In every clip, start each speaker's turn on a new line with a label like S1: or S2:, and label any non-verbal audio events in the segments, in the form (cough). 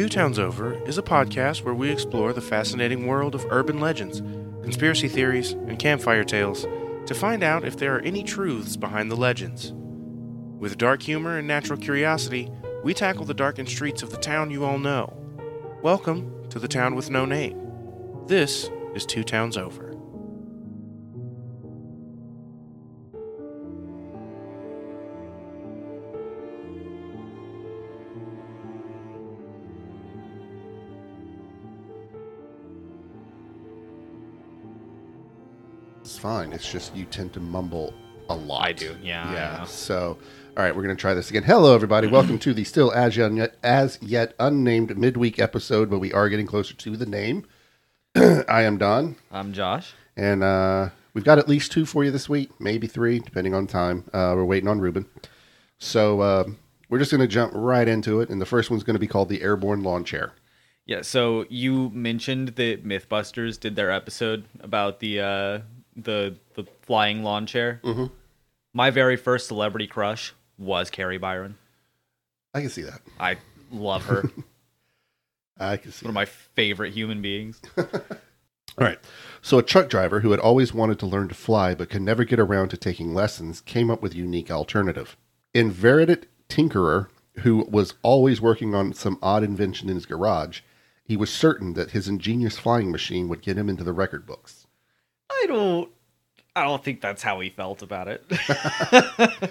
S1: Two Towns Over is a podcast where we explore the fascinating world of urban legends, conspiracy theories, and campfire tales to find out if there are any truths behind the legends. With dark humor and natural curiosity, we tackle the darkened streets of the town you all know. Welcome to the town with no name. This is Two Towns Over.
S2: Fine. It's just you tend to mumble a lot.
S3: I do, yeah,
S2: Yeah. So, all right, we're going to try this again. Hello, everybody. (clears throat) Welcome to the still as yet, as yet unnamed midweek episode, but we are getting closer to the name. (clears throat) I am Don,
S3: I'm Josh.
S2: and uh, we've got at least two for you this week, maybe three, depending on time. Uh, we're waiting on Ruben. So, uh, we're just going to jump right into it, and the first one's going to be called the Airborne Lawn Chair.
S3: Yeah, so you mentioned that MythBusters did their episode about the uh, the the flying lawn chair. Mm-hmm. My very first celebrity crush was Kari Byron.
S2: I can see that.
S3: I love her. (laughs)
S2: I can see that.
S3: One of my favorite human beings. (laughs)
S2: All right. So, a truck driver who had always wanted to learn to fly but could never get around to taking lessons came up with a unique alternative. Inveterate tinkerer, who was always working on some odd invention in his garage, he was certain that his ingenious flying machine would get him into the record books.
S3: I don't. I don't think that's how he felt about it. (laughs)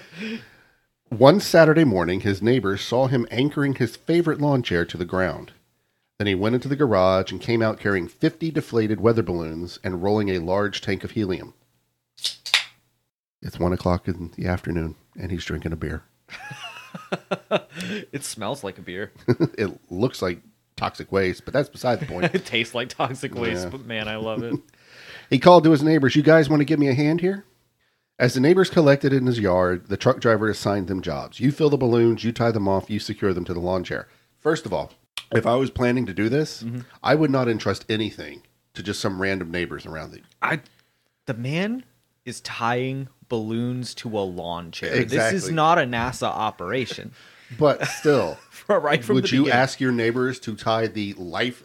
S2: One Saturday morning, his neighbors saw him anchoring his favorite lawn chair to the ground. Then he went into the garage and came out carrying 50 deflated weather balloons and rolling a large tank of helium. It's one o'clock in the afternoon, and he's drinking a beer. (laughs)
S3: it smells like a beer. (laughs)
S2: it looks like toxic waste, but that's beside the point.
S3: it tastes like toxic waste,
S2: Yeah.
S3: but man, I love it.
S2: He called to his neighbors, You guys want to give me a hand here? As the neighbors collected in his yard, the truck driver assigned them jobs. You fill the balloons, you tie them off, you secure them to the lawn chair. First of all, if I was planning to do this, mm-hmm. I would not entrust anything to just some random neighbors around the.
S3: I the man is tying balloons to a lawn chair. This is not a NASA operation. (laughs)
S2: But still, (laughs)
S3: right from
S2: would you
S3: beginning.
S2: ask your neighbors to tie the life,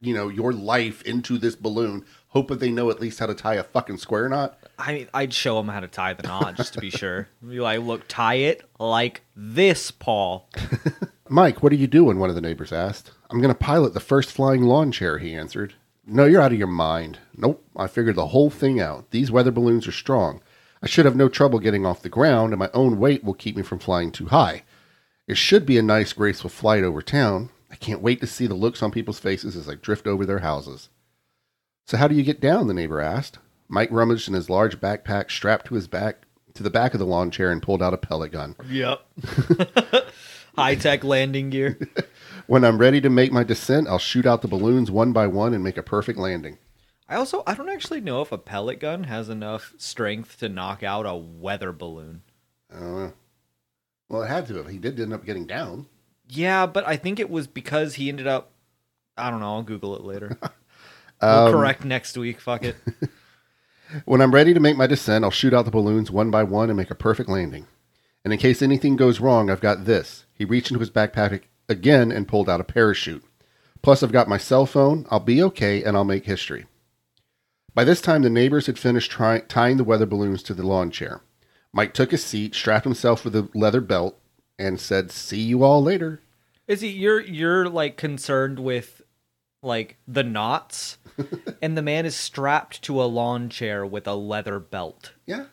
S2: you know, your life into this balloon, hoping they know at least how to tie a fucking square knot?
S3: I mean, I'd show them how to tie the knot just to be sure. Be like, look, tie it like this, Paul. (laughs)
S2: Mike, what are you doing? One of the neighbors asked. I'm going to pilot the first flying lawn chair, he answered. No, you're out of your mind. Nope, I figured the whole thing out. These weather balloons are strong. I should have no trouble getting off the ground, and my own weight will keep me from flying too high. It should be a nice, graceful flight over town. I can't wait to see the looks on people's faces as I drift over their houses. So, how do you get down? the neighbor asked. Mike rummaged in his large backpack strapped to his back to the back of the lawn chair and pulled out a pellet gun.
S3: Yep. (laughs) High tech landing gear. (laughs)
S2: When I'm ready to make my descent, I'll shoot out the balloons one by one and make a perfect landing.
S3: I also I don't actually know if a pellet gun has enough strength to knock out a weather balloon.
S2: I don't know. Well, it had to have. He did end up getting down.
S3: Yeah, but I think it was because he ended up. I don't know. I'll Google it later. (laughs)
S2: Um,
S3: we'll correct next week. Fuck it. (laughs)
S2: When I'm ready to make my descent, I'll shoot out the balloons one by one and make a perfect landing. And in case anything goes wrong, I've got this. He reached into his backpack again and pulled out a parachute. Plus, I've got my cell phone. I'll be okay and I'll make history. By this time, the neighbors had finished try- tying the weather balloons to the lawn chair. Mike took his seat, strapped himself with a leather belt, and said, See you all later.
S3: Is he you're you're like concerned with like the knots (laughs) and the man is strapped to a lawn chair with a leather belt.
S2: Yeah,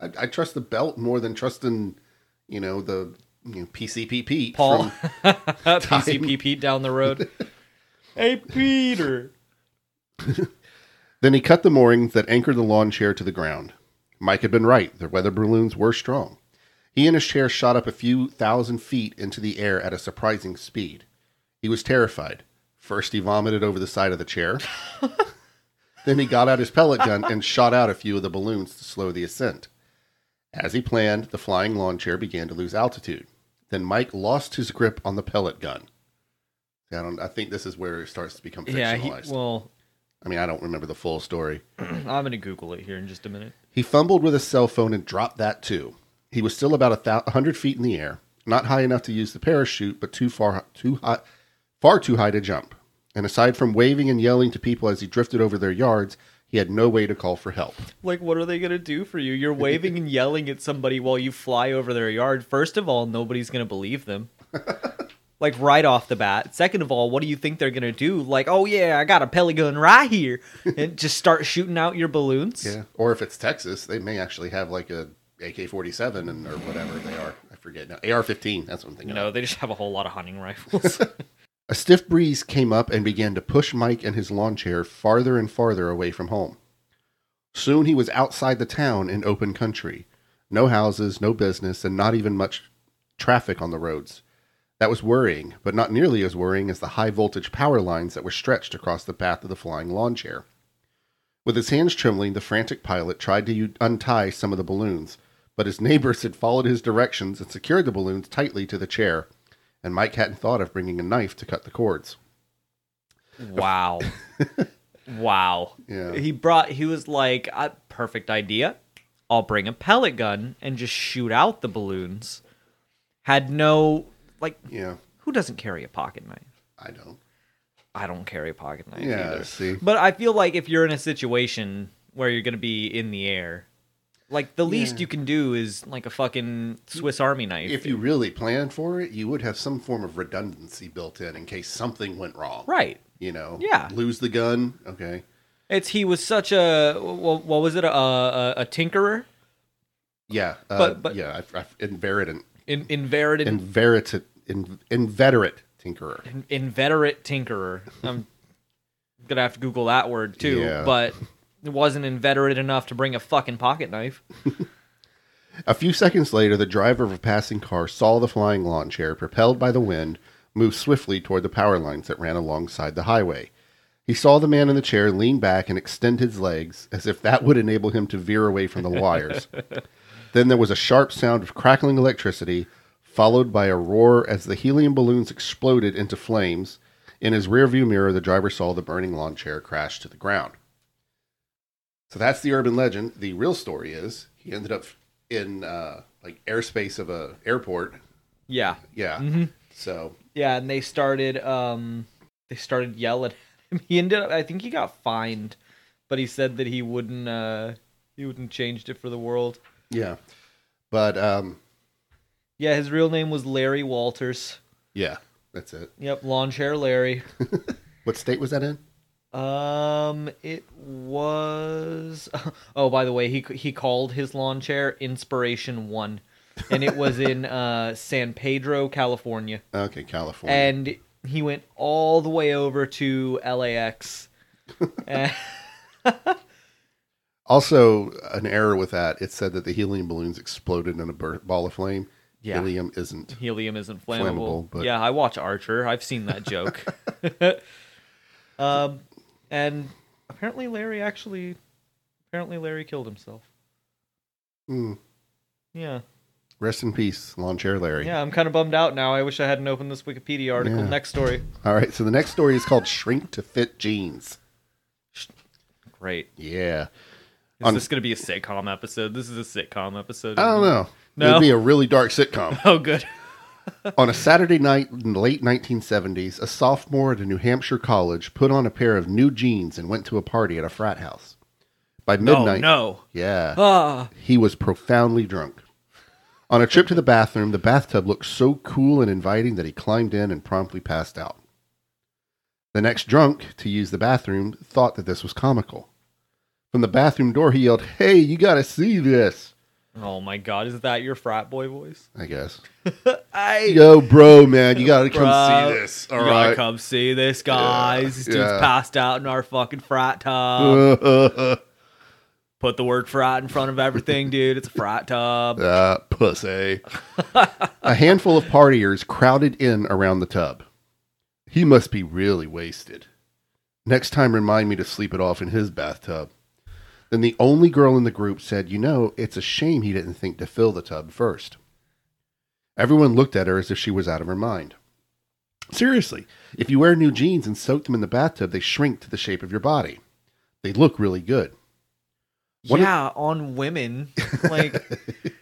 S2: I, I trust the belt more than trusting, you know, the you know, PCP Pete.
S3: Paul
S2: from- (laughs)
S3: PCP Pete down the road. (laughs) hey Peter.
S2: then he cut the moorings that anchored the lawn chair to the ground. Mike had been right; the weather balloons were strong. He and his chair shot up a few thousand feet into the air at a surprising speed. He was terrified. First, he vomited over the side of the chair. (laughs) then he got out his pellet gun and shot out a few of the balloons to slow the ascent. As he planned, the flying lawn chair began to lose altitude. Then Mike lost his grip on the pellet gun. I don't. I think this is where it starts to become fictionalized.
S3: Yeah, he, well,
S2: I mean, I don't remember the full story. (clears throat)
S3: I'm gonna Google it here in just a minute.
S2: He fumbled with his cell phone and dropped that too. He was still about a thou- hundred feet in the air, not high enough to use the parachute, but too far, too high, far too high to jump. And aside from waving and yelling to people as he drifted over their yards, he had no way to call for help.
S3: Like, what are they gonna do for you? You're waving and yelling at somebody while you fly over their yard. First of all, nobody's gonna believe them. (laughs) like right off the bat. Second of all, what do you think they're gonna do? Like, oh yeah, I got a pelly gun right here, (laughs) and just start shooting out your balloons.
S2: Yeah. Or if it's Texas, they may actually have like a AK forty seven and or whatever they are. I forget now. AR fifteen. That's what I'm thinking.
S3: No,
S2: of.
S3: they just have a whole lot of hunting rifles. (laughs)
S2: A stiff breeze came up and began to push Mike and his lawn chair farther and farther away from home. Soon he was outside the town in open country. No houses, no business, and not even much traffic on the roads. That was worrying, but not nearly as worrying as the high voltage power lines that were stretched across the path of the flying lawn chair. With his hands trembling, the frantic pilot tried to untie some of the balloons, but his neighbors had followed his directions and secured the balloons tightly to the chair, and Mike hadn't thought of bringing a knife to cut the cords.
S3: wow, (laughs) wow.
S2: Yeah.
S3: He brought. He was like, "Uh, perfect idea. I'll bring a pellet gun and just shoot out the balloons. Had no like.
S2: Yeah,
S3: Who doesn't carry a pocket knife?
S2: I don't.
S3: I don't carry a pocket knife
S2: Yeah,
S3: either.
S2: see.
S3: But I feel like if you're in a situation where you're gonna be in the air, like the least
S2: Yeah.
S3: you can do is like a fucking Swiss Army knife.
S2: If you really planned for it, you would have some form of redundancy built in in case something went wrong.
S3: right.
S2: You know.
S3: Yeah.
S2: Lose the gun. Okay.
S3: It's he was such a what, what was it a, a a tinkerer
S2: Yeah. Uh,
S3: But- but-
S2: yeah, I, I, inveterate,
S3: in inveterate
S2: inveterate, in, inveterate tinkerer.
S3: inveterate tinkerer. I'm gonna have to Google that word too,
S2: Yeah.
S3: but (laughs) wasn't inveterate enough to bring a fucking pocket knife. (laughs)
S2: A few seconds later, the driver of a passing car saw the flying lawn chair, propelled by the wind, move swiftly toward the power lines that ran alongside the highway. He saw the man in the chair lean back and extend his legs, as if that would enable him to veer away from the wires. (laughs) then there was a sharp sound of crackling electricity, followed by a roar as the helium balloons exploded into flames. In his rearview mirror, the driver saw the burning lawn chair crash to the ground. So that's the urban legend. The real story is he ended up in uh, like airspace of a airport.
S3: Yeah,
S2: Yeah. So
S3: yeah, and they started um they started yelling. at him. (laughs) He ended up. I think he got fined, but he said that he wouldn't uh he wouldn't changed it for the world.
S2: yeah, but um,
S3: Yeah, his real name was Larry Walters.
S2: yeah, that's it.
S3: Yep, lawn chair Larry. (laughs)
S2: What state was that in?
S3: Um, it was. (laughs) Oh, by the way, he he called his lawn chair Inspiration One, and it was in (laughs) uh, San Pedro, California.
S2: Okay, California.
S3: And he went all the way over to LAX. (laughs)
S2: Also, an error with that. It said that the helium balloons exploded in a bur- ball of flame.
S3: Yeah.
S2: Helium isn't.
S3: helium isn't flammable.
S2: Flammable, but-
S3: Yeah, I watch Archer. I've seen that joke. um, and apparently Larry actually, apparently Larry killed himself.
S2: Hmm.
S3: Yeah.
S2: Rest in peace, lawn chair Larry.
S3: Yeah, I'm kind of bummed out now. I wish I hadn't opened this Wikipedia article.
S2: Yeah.
S3: Next story.
S2: All right, so the next story is called "Shrink to Fit Jeans."
S3: Great.
S2: Yeah,
S3: Is
S2: On-
S3: this going to be a sitcom episode? This is a sitcom episode.
S2: I don't know.
S3: No?
S2: It'd be a really dark sitcom. (laughs)
S3: Oh, good.
S2: On a Saturday night in the late 1970s, a sophomore at a New Hampshire college put on a pair of new jeans and went to a party at a frat house. By midnight,
S3: No,
S2: yeah.
S3: Ah.
S2: he was profoundly drunk. On a trip to the bathroom, the bathtub looked so cool and inviting that he climbed in and promptly passed out. The next drunk to use the bathroom thought that this was comical. From the bathroom door, he yelled, Hey, you gotta see this!
S3: Oh my god, is that your frat boy voice?
S2: I guess. (laughs)
S3: I
S2: Yo, bro, man, you gotta come
S3: Bro,
S2: see this.
S3: you
S2: All
S3: gotta come see this, guys. this dude's
S2: yeah.
S3: passed out in our fucking frat tub. (laughs) Put the word frat in front of everything, dude. It's a frat tub.
S2: uh, (laughs) pussy. a handful of partiers crowded in around the tub. He must be really wasted. Next time, remind me to sleep it off in his bathtub. Then the only girl in the group said, You know, it's a shame he didn't think to fill the tub first. Everyone looked at her as if she was out of her mind. Seriously, if you wear new jeans and soak them in the bathtub, they shrink to the shape of your body. They look really good. Of-
S3: yeah, on women. Like, (laughs)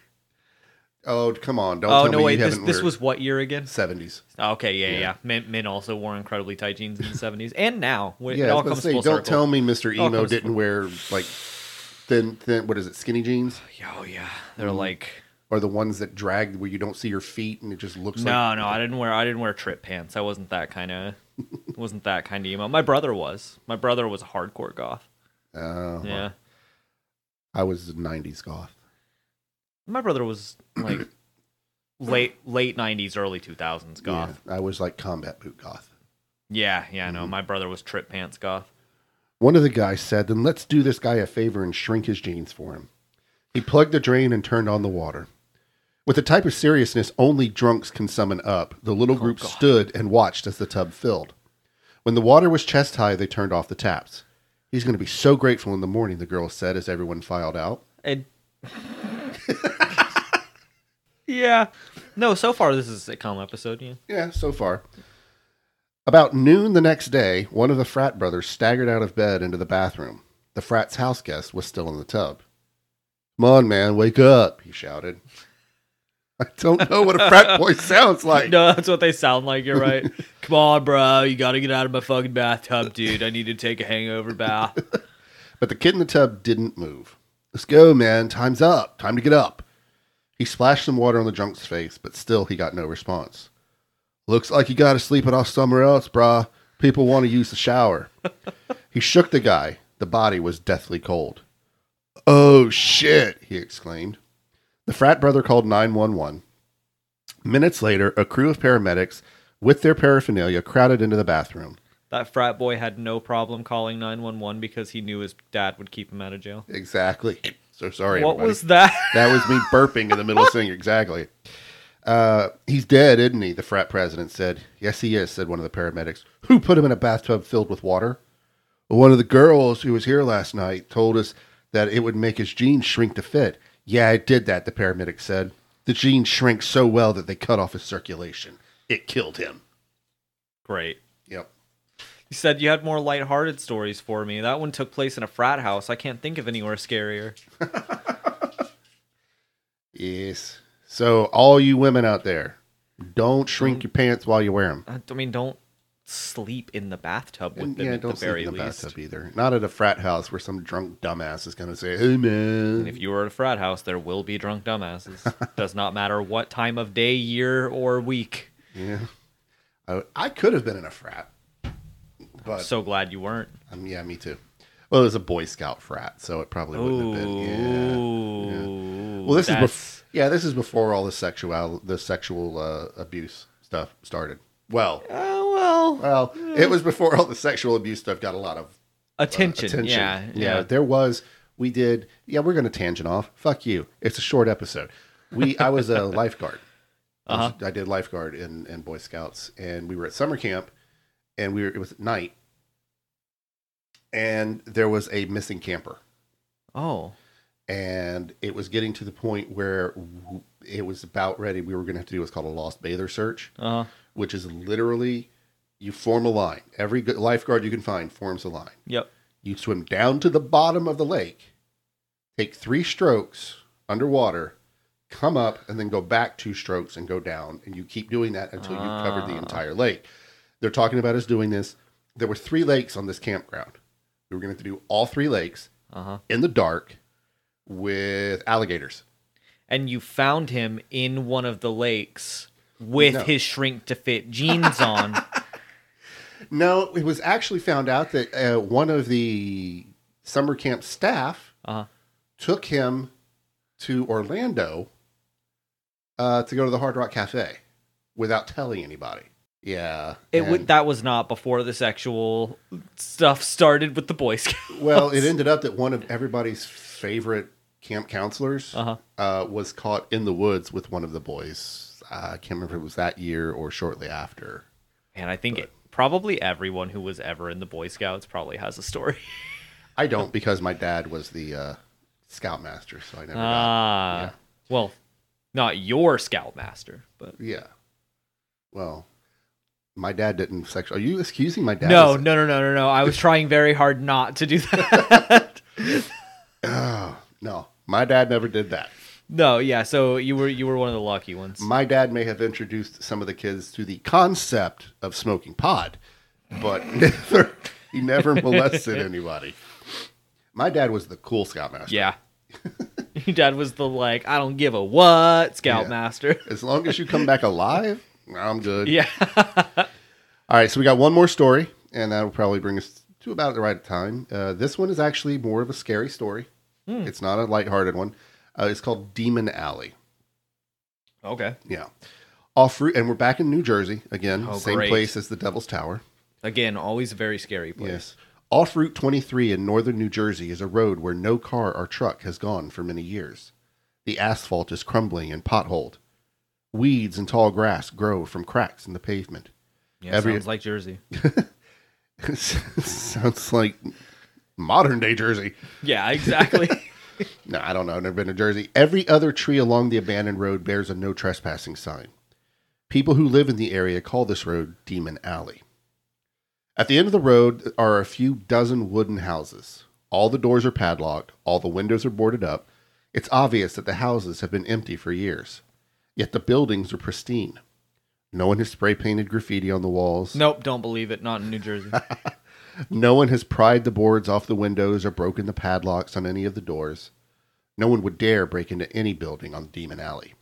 S2: Oh, come on! Don't
S3: Oh no, wait. This this was what year again?
S2: seventies.
S3: Okay, yeah, yeah.
S2: Yeah.
S3: Min, Min also wore incredibly tight jeans in the seventies and now. It
S2: Yeah, I
S3: all comes
S2: say,
S3: full
S2: don't
S3: circle.
S2: tell me Mr. Emo didn't
S3: full-
S2: wear like thin, thin. What is it? Skinny jeans (sighs)
S3: Oh yeah, they're
S2: Mm-hmm.
S3: like.
S2: or the ones that drag where you don't see your feet and it just looks
S3: No,
S2: like
S3: no, no, I didn't wear. I didn't wear trip pants. I wasn't that kind of. (laughs) wasn't that kind of emo. My brother was. My brother was a hardcore goth.
S2: Uh,
S3: Yeah,
S2: I was '90s goth.
S3: my brother was like (clears throat) late late nineties, early two thousands goth.
S2: Yeah, I was like combat boot goth.
S3: Yeah, yeah.
S2: Mm-hmm.
S3: No, my brother was trip pants goth.
S2: One of the guys said, "Then let's do this guy a favor and shrink his jeans for him." He plugged the drain and turned on the water. With the type of seriousness only drunks can summon up, the little oh, group
S3: God.
S2: stood and watched as the tub filled. When the water was chest high, they turned off the taps. He's going to be so grateful in the morning, the girl said as everyone filed out.
S3: And (laughs) yeah, no. So far, this is a sitcom episode. Yeah.
S2: Yeah, so far. About noon the next day, one of the frat brothers staggered out of bed into the bathroom. The frat's house guest was still in the tub. Come on, man, wake up, he shouted. (laughs) I don't know what a frat boy (laughs) sounds like.
S3: No, that's what they sound like. You're right. (laughs) Come on, bro. You got to get out of my fucking bathtub, dude. I need to take a hangover bath.
S2: But the kid in the tub didn't move. Let's go, man. Time's up. Time to get up. He splashed some water on the drunk's face, but still he got no response. Looks like you got to sleep it off somewhere else, brah. People want to use the shower. (laughs) he shook the guy. The body was deathly cold. Oh, shit, he exclaimed. The frat brother called 911. Minutes later, a crew of paramedics with their paraphernalia crowded into the bathroom.
S3: That frat boy had no problem calling 911 because he knew his dad would keep him out of jail.
S2: Exactly. So sorry,
S3: what
S2: everybody.
S3: was that?
S2: That was me (laughs) burping in the middle of singing. Exactly. Uh, he's dead, isn't he? The frat president said. Yes, he is, said one of the paramedics. Who put him in a bathtub filled with water? One of the girls who was here last night told us that it would make his jeans shrink to fit. Yeah, it did that, the paramedic said. The jeans shrank so well that they cut off his circulation. It killed him.
S3: Great.
S2: Yep.
S3: You said you had more lighthearted stories for me. That one took place in a frat house. I can't think of anywhere scarier. (laughs)
S2: Yes. So, all you women out there, don't shrink your pants while you wear them.
S3: I mean, don't sleep in the bathtub with them
S2: yeah,
S3: at the
S2: don't sleep
S3: very
S2: in the
S3: least.
S2: bathtub either. Not at a frat house where some drunk dumbass is going to say, "Hey, man."
S3: And if you are at a frat house, there will be drunk dumbasses. (laughs) Does not matter what time of day, year, or week.
S2: yeah, I, I could have been in a frat, but
S3: So glad you weren't.
S2: um, yeah, me too. Well, it was a Boy Scout frat, so it probably wouldn't have been. Yeah. Well, this is
S3: that's-
S2: bef- yeah, this is before all the sexual the sexual uh, abuse stuff started. Well,
S3: Oh well.
S2: well, it was before all the sexual abuse stuff got a lot of
S3: Attention.
S2: attention.
S3: Yeah,
S2: yeah.
S3: yeah.
S2: There was. We did. Yeah, we're going to tangent off. Fuck you. It's a short episode. We. I was a (laughs) lifeguard. I, was-
S3: Uh-huh.
S2: I did lifeguard in in Boy Scouts, and we were at summer camp, and we were. It was at night, and there was a missing camper,
S3: Oh.
S2: And it was getting to the point where it was about ready. We were going to have to do what's called a lost bather search,
S3: Uh huh.
S2: which is literally you form a line. Every lifeguard you can find forms a line.
S3: Yep.
S2: You swim down to the bottom of the lake, take three strokes underwater, come up, and then go back two strokes and go down. And you keep doing that until you've covered the
S3: Ah.
S2: entire lake. They're talking about us doing this. There were three lakes on this campground. We were going to have to do all three lakes
S3: Uh huh.
S2: in the dark with alligators.
S3: And you found him in one of the lakes with
S2: No.
S3: his shrink to fit jeans (laughs) on.
S2: No, it was actually found out that uh, one of the summer camp staff
S3: Uh huh.
S2: took him to Orlando uh, to go to the Hard Rock Cafe without telling anybody. Yeah.
S3: It would that was not before the sexual stuff started with the Boy Scouts.
S2: well, it ended up that one of everybody's favorite camp counselors
S3: Uh-huh.
S2: uh, was caught in the woods with one of the boys. Uh, I can't remember if it was that year or shortly after.
S3: And I think it, probably everyone who was ever in the Boy Scouts probably has a story. (laughs)
S2: I don't because my dad was the uh, scoutmaster, so I never got.
S3: Ah,
S2: yeah.
S3: well, not your Scoutmaster, but
S2: Yeah. Well, my dad didn't sexual. Are you excusing my dad?
S3: no, no, no, no, no, no. I was (laughs) trying very hard not to do that.
S2: Oh, (laughs) no, my dad never did that.
S3: No, yeah. So you were you were one of the lucky ones.
S2: My dad may have introduced some of the kids to the concept of smoking pot, but (laughs) never, he never molested (laughs) anybody. My dad was the cool scoutmaster.
S3: Yeah. (laughs) Your dad was the like, I don't give a what scoutmaster.
S2: As long as you come back alive, I'm good.
S3: Yeah.
S2: All right, so we got one more story, and that'll probably bring us to about the right time. Uh, this one is actually more of a scary story.
S3: Hmm.
S2: It's not a lighthearted one. Uh, it's called Demon Alley.
S3: okay.
S2: Yeah. Off route, and we're back in New Jersey again,
S3: Oh,
S2: same
S3: great.
S2: place as the Devil's Tower.
S3: Again, always a very scary place.
S2: Yes. Off Route 23 in northern New Jersey is a road where no car or truck has gone for many years. The asphalt is crumbling and potholed. Weeds and tall grass grow from cracks in the pavement.
S3: Yeah,
S2: Every-
S3: sounds like Jersey. (laughs)
S2: Sounds like modern day Jersey.
S3: Yeah, exactly. (laughs)
S2: No, I don't know. I've never been to Jersey. Every other tree along the abandoned road bears a no trespassing sign. People who live in the area call this road Demon Alley. At the end of the road are a few dozen wooden houses. All the doors are padlocked, all the windows are boarded up. It's obvious that the houses have been empty for years. Yet the buildings are pristine. No one has spray painted graffiti on the walls.
S3: nope, don't believe it. Not in New Jersey. (laughs)
S2: No one has pried the boards off the windows or broken the padlocks on any of the doors. No one would dare break into any building on Demon Alley.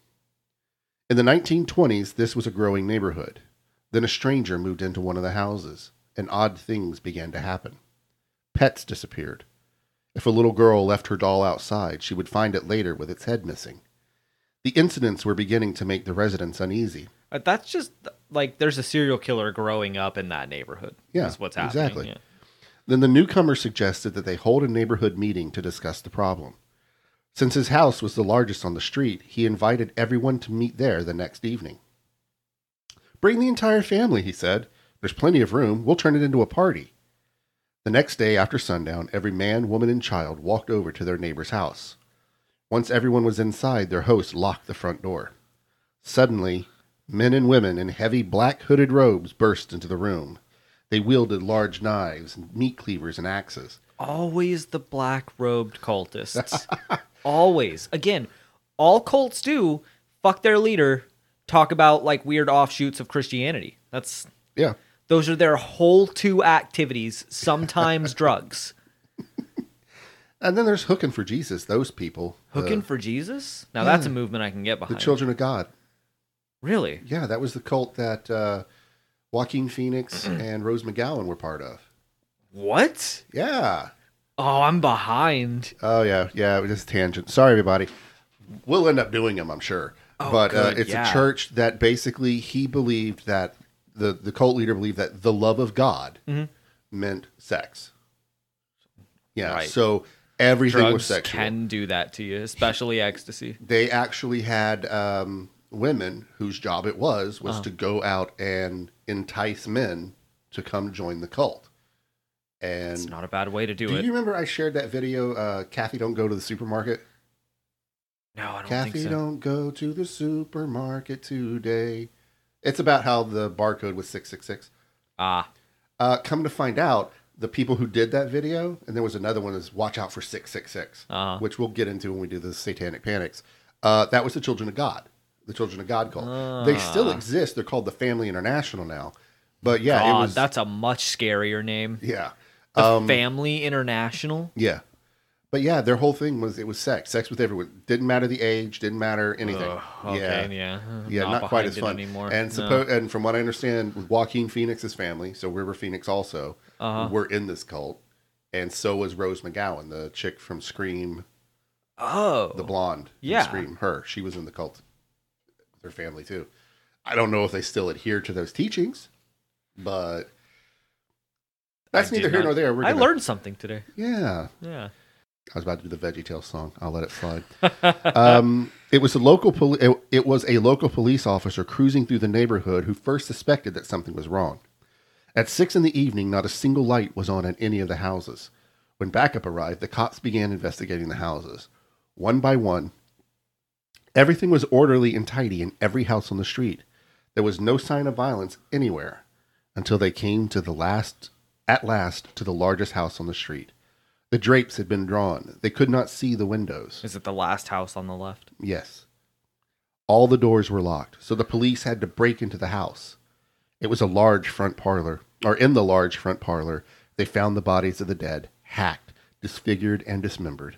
S2: In the 1920s, this was a growing neighborhood. Then a stranger moved into one of the houses, and odd things began to happen. Pets disappeared. If a little girl left her doll outside, she would find it later with its head missing. The incidents were beginning to make the residents uneasy.
S3: Uh, That's just like there's a serial killer growing up in that neighborhood.
S2: Yeah,
S3: is what's happening.
S2: exactly.
S3: Yeah.
S2: Then the newcomer suggested that they hold a neighborhood meeting to discuss the problem. Since his house was the largest on the street, he invited everyone to meet there the next evening. Bring the entire family, he said. There's plenty of room. We'll turn it into a party. The next day after sundown, every man, woman, and child walked over to their neighbor's house. Once everyone was inside, their host locked the front door. Suddenly, men and women in heavy black hooded robes burst into the room. They wielded large knives, meat cleavers, and axes.
S3: Always the black robed cultists. (laughs) Always. Again, all cults do fuck their leader, talk about like weird offshoots of Christianity. That's
S2: Yeah.
S3: those are their whole two activities, sometimes (laughs) drugs.
S2: And then there's Hooking for Jesus, those people.
S3: Hooking
S2: the,
S3: for Jesus? Now that's a movement I can get behind.
S2: the children of God.
S3: Really?
S2: Yeah, that was the cult that uh, Joaquin Phoenix and Rose McGowan were part of.
S3: What?
S2: Yeah.
S3: Oh, I'm behind.
S2: Oh, yeah. Yeah, it was just a tangent. Sorry, everybody. We'll end up doing them, I'm sure.
S3: Oh,
S2: but uh,
S3: good,
S2: it's
S3: yeah.
S2: a church that basically he believed that the, the cult leader believed that the love of God
S3: Mhm.
S2: meant sex. Yeah.
S3: Right.
S2: So everything was
S3: Drugs
S2: sexual.
S3: can do that to you, especially ecstasy.
S2: they actually had um, women whose job it was was
S3: Uh-huh.
S2: to go out and entice men to come join the cult. And
S3: It's not a bad way to do,
S2: do
S3: it.
S2: Do you remember I shared that video? Uh, Kathy, don't go to the supermarket.
S3: no, I don't
S2: Kathy,
S3: think so.
S2: don't go to the supermarket today. It's about how the barcode was six six six.
S3: Ah,
S2: Uh, come to find out, the people who did that video, and there was another one is watch out for six six six,
S3: uh-huh.
S2: which we'll get into when we do the Satanic Panics. Uh, that was the Children of God, the Children of God cult. They still
S3: Ah.
S2: exist. They're called the Family International now. But yeah,
S3: God,
S2: it was
S3: that's a much scarier name.
S2: yeah,
S3: The
S2: um,
S3: Family International.
S2: yeah. But yeah, their whole thing was it was sex, sex with everyone. Didn't matter the age, didn't matter anything.
S3: Ugh, okay,
S2: yeah,
S3: yeah,
S2: yeah, not, quite as fun
S3: anymore.
S2: And
S3: No.
S2: and from what I understand, with Joaquin Phoenix's family, so River Phoenix also
S3: Uh-huh.
S2: were in this cult, and so was Rose McGowan, the chick from Scream,
S3: oh,
S2: the blonde.
S3: Yeah.
S2: Scream. Her, she was in the cult. Her family too. I don't know if they still adhere to those teachings, but that's
S3: I
S2: neither here
S3: not-
S2: nor there. We're
S3: I
S2: gonna-
S3: learned something today.
S2: Yeah,
S3: Yeah.
S2: I was about to do the Veggie Tales song. I'll let it slide. (laughs) um, it was a local poli- it, it was a local police officer cruising through the neighborhood who first suspected that something was wrong. At six in the evening, not a single light was on in any of the houses. When backup arrived, the cops began investigating the houses. One by one, everything was orderly and tidy in every house on the street. There was no sign of violence anywhere until they came to the last, at last, to the largest house on the street. The drapes had been drawn. They could not see the windows.
S3: Is it the last house on the left?
S2: Yes. All the doors were locked, so the police had to break into the house. It was a large front parlor, or in the large front parlor, they found the bodies of the dead, hacked, disfigured, and dismembered.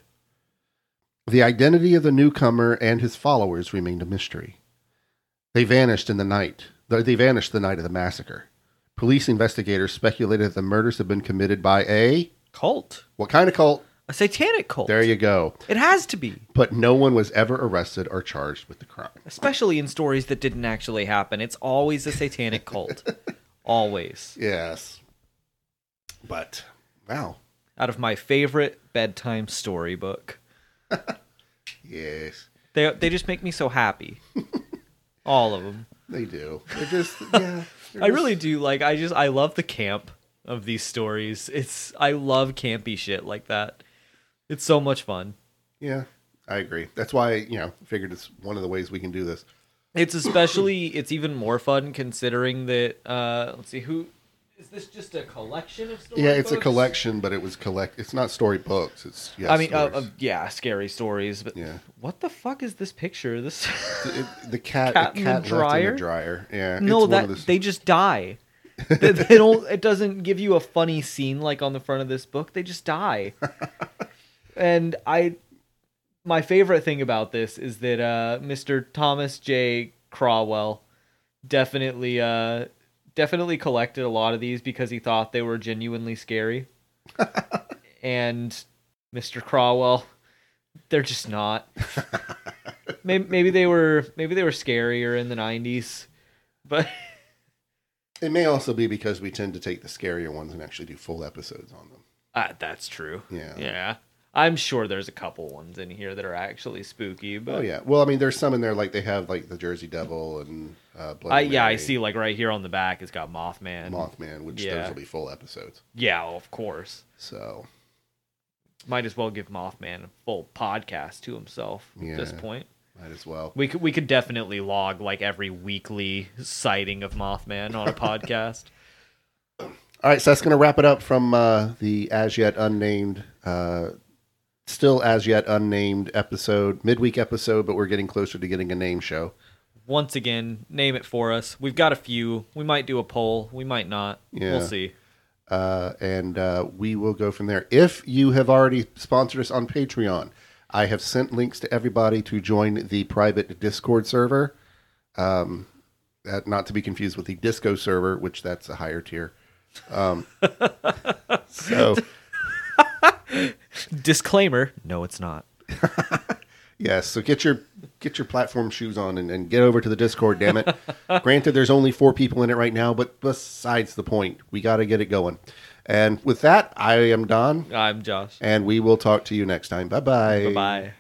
S2: The identity of the newcomer and his followers remained a mystery. They vanished in the night. They vanished the night of the massacre. Police investigators speculated that the murders had been committed by a
S3: Cult.
S2: what kind of cult?
S3: A satanic cult.
S2: There you go.
S3: It has to be.
S2: But no one was ever arrested or charged with the crime.
S3: Especially in stories that didn't actually happen. It's always a satanic (laughs) cult. always.
S2: Yes. But wow.
S3: Out of my favorite bedtime storybook.
S2: Yes.
S3: They they just make me so happy. All of them.
S2: They do. They're (laughs) just yeah.
S3: I
S2: just-
S3: really do like I just I love the camp of these stories. It's I love campy shit like that. It's so much fun.
S2: Yeah. I agree. That's why, you know, figured it's one of the ways we can do this.
S3: It's especially it's even more fun considering that uh let's see who is this just a collection of stories?
S2: Yeah, it's a collection, but it was collect it's not storybooks. It's yeah.
S3: I mean, uh, uh, yeah, scary stories. But
S2: Yeah.
S3: what the fuck is this picture? This
S2: It- (laughs) the cat,
S3: Cat
S2: the
S3: in the
S2: cat in
S3: dryer?
S2: the dryer. Yeah.
S3: no,
S2: it's one
S3: that
S2: of the-
S3: they just die. (laughs) they, they don't. It doesn't give you a funny scene like on the front of this book. They just die. (laughs) and I, my favorite thing about this is that uh, Mr. Thomas J. Craughwell definitely, uh, definitely collected a lot of these because he thought they were genuinely scary. (laughs) and Mr. Craughwell, they're just not. (laughs) maybe, maybe they were maybe they were scarier in the 90s but (laughs)
S2: It may also be because we tend to take the scarier ones and actually do full episodes on them.
S3: uh, that's true
S2: Yeah.
S3: yeah i'm sure there's a couple ones in here that are actually spooky but
S2: Oh yeah. Well, I mean, there's some in there like they have like the Jersey Devil and uh, Bloody
S3: I, yeah i see like right here on the back it's got mothman
S2: Mothman, which
S3: Yeah.
S2: those will be full episodes.
S3: yeah of course
S2: So
S3: might as well give mothman a full podcast to himself at this point
S2: might as well.
S3: we could we could definitely log like every weekly sighting of mothman on a (laughs) podcast
S2: All right, so that's going to wrap it up from uh, the as yet unnamed, uh, still as yet unnamed episode, midweek episode, but we're getting closer to getting a name show.
S3: once again name it for us we've got a few we might do a poll we might not
S2: Yeah.
S3: we'll see
S2: uh, and uh, we will go from there. If you have already sponsored us on Patreon, I have sent links to everybody to join the private Discord server. Um, that, not to be confused with the Disco server, which that's a higher tier. Um, (laughs) so
S3: Disclaimer: No, it's not. (laughs)
S2: yes, so get your get your platform shoes on and, and get over to the Discord. Damn it! (laughs) Granted, there's only four people in it right now, but besides the point, we got to get it going. And with that, I am Don,
S3: I'm Josh.
S2: and we will talk to you next time. Bye bye.
S3: Bye bye.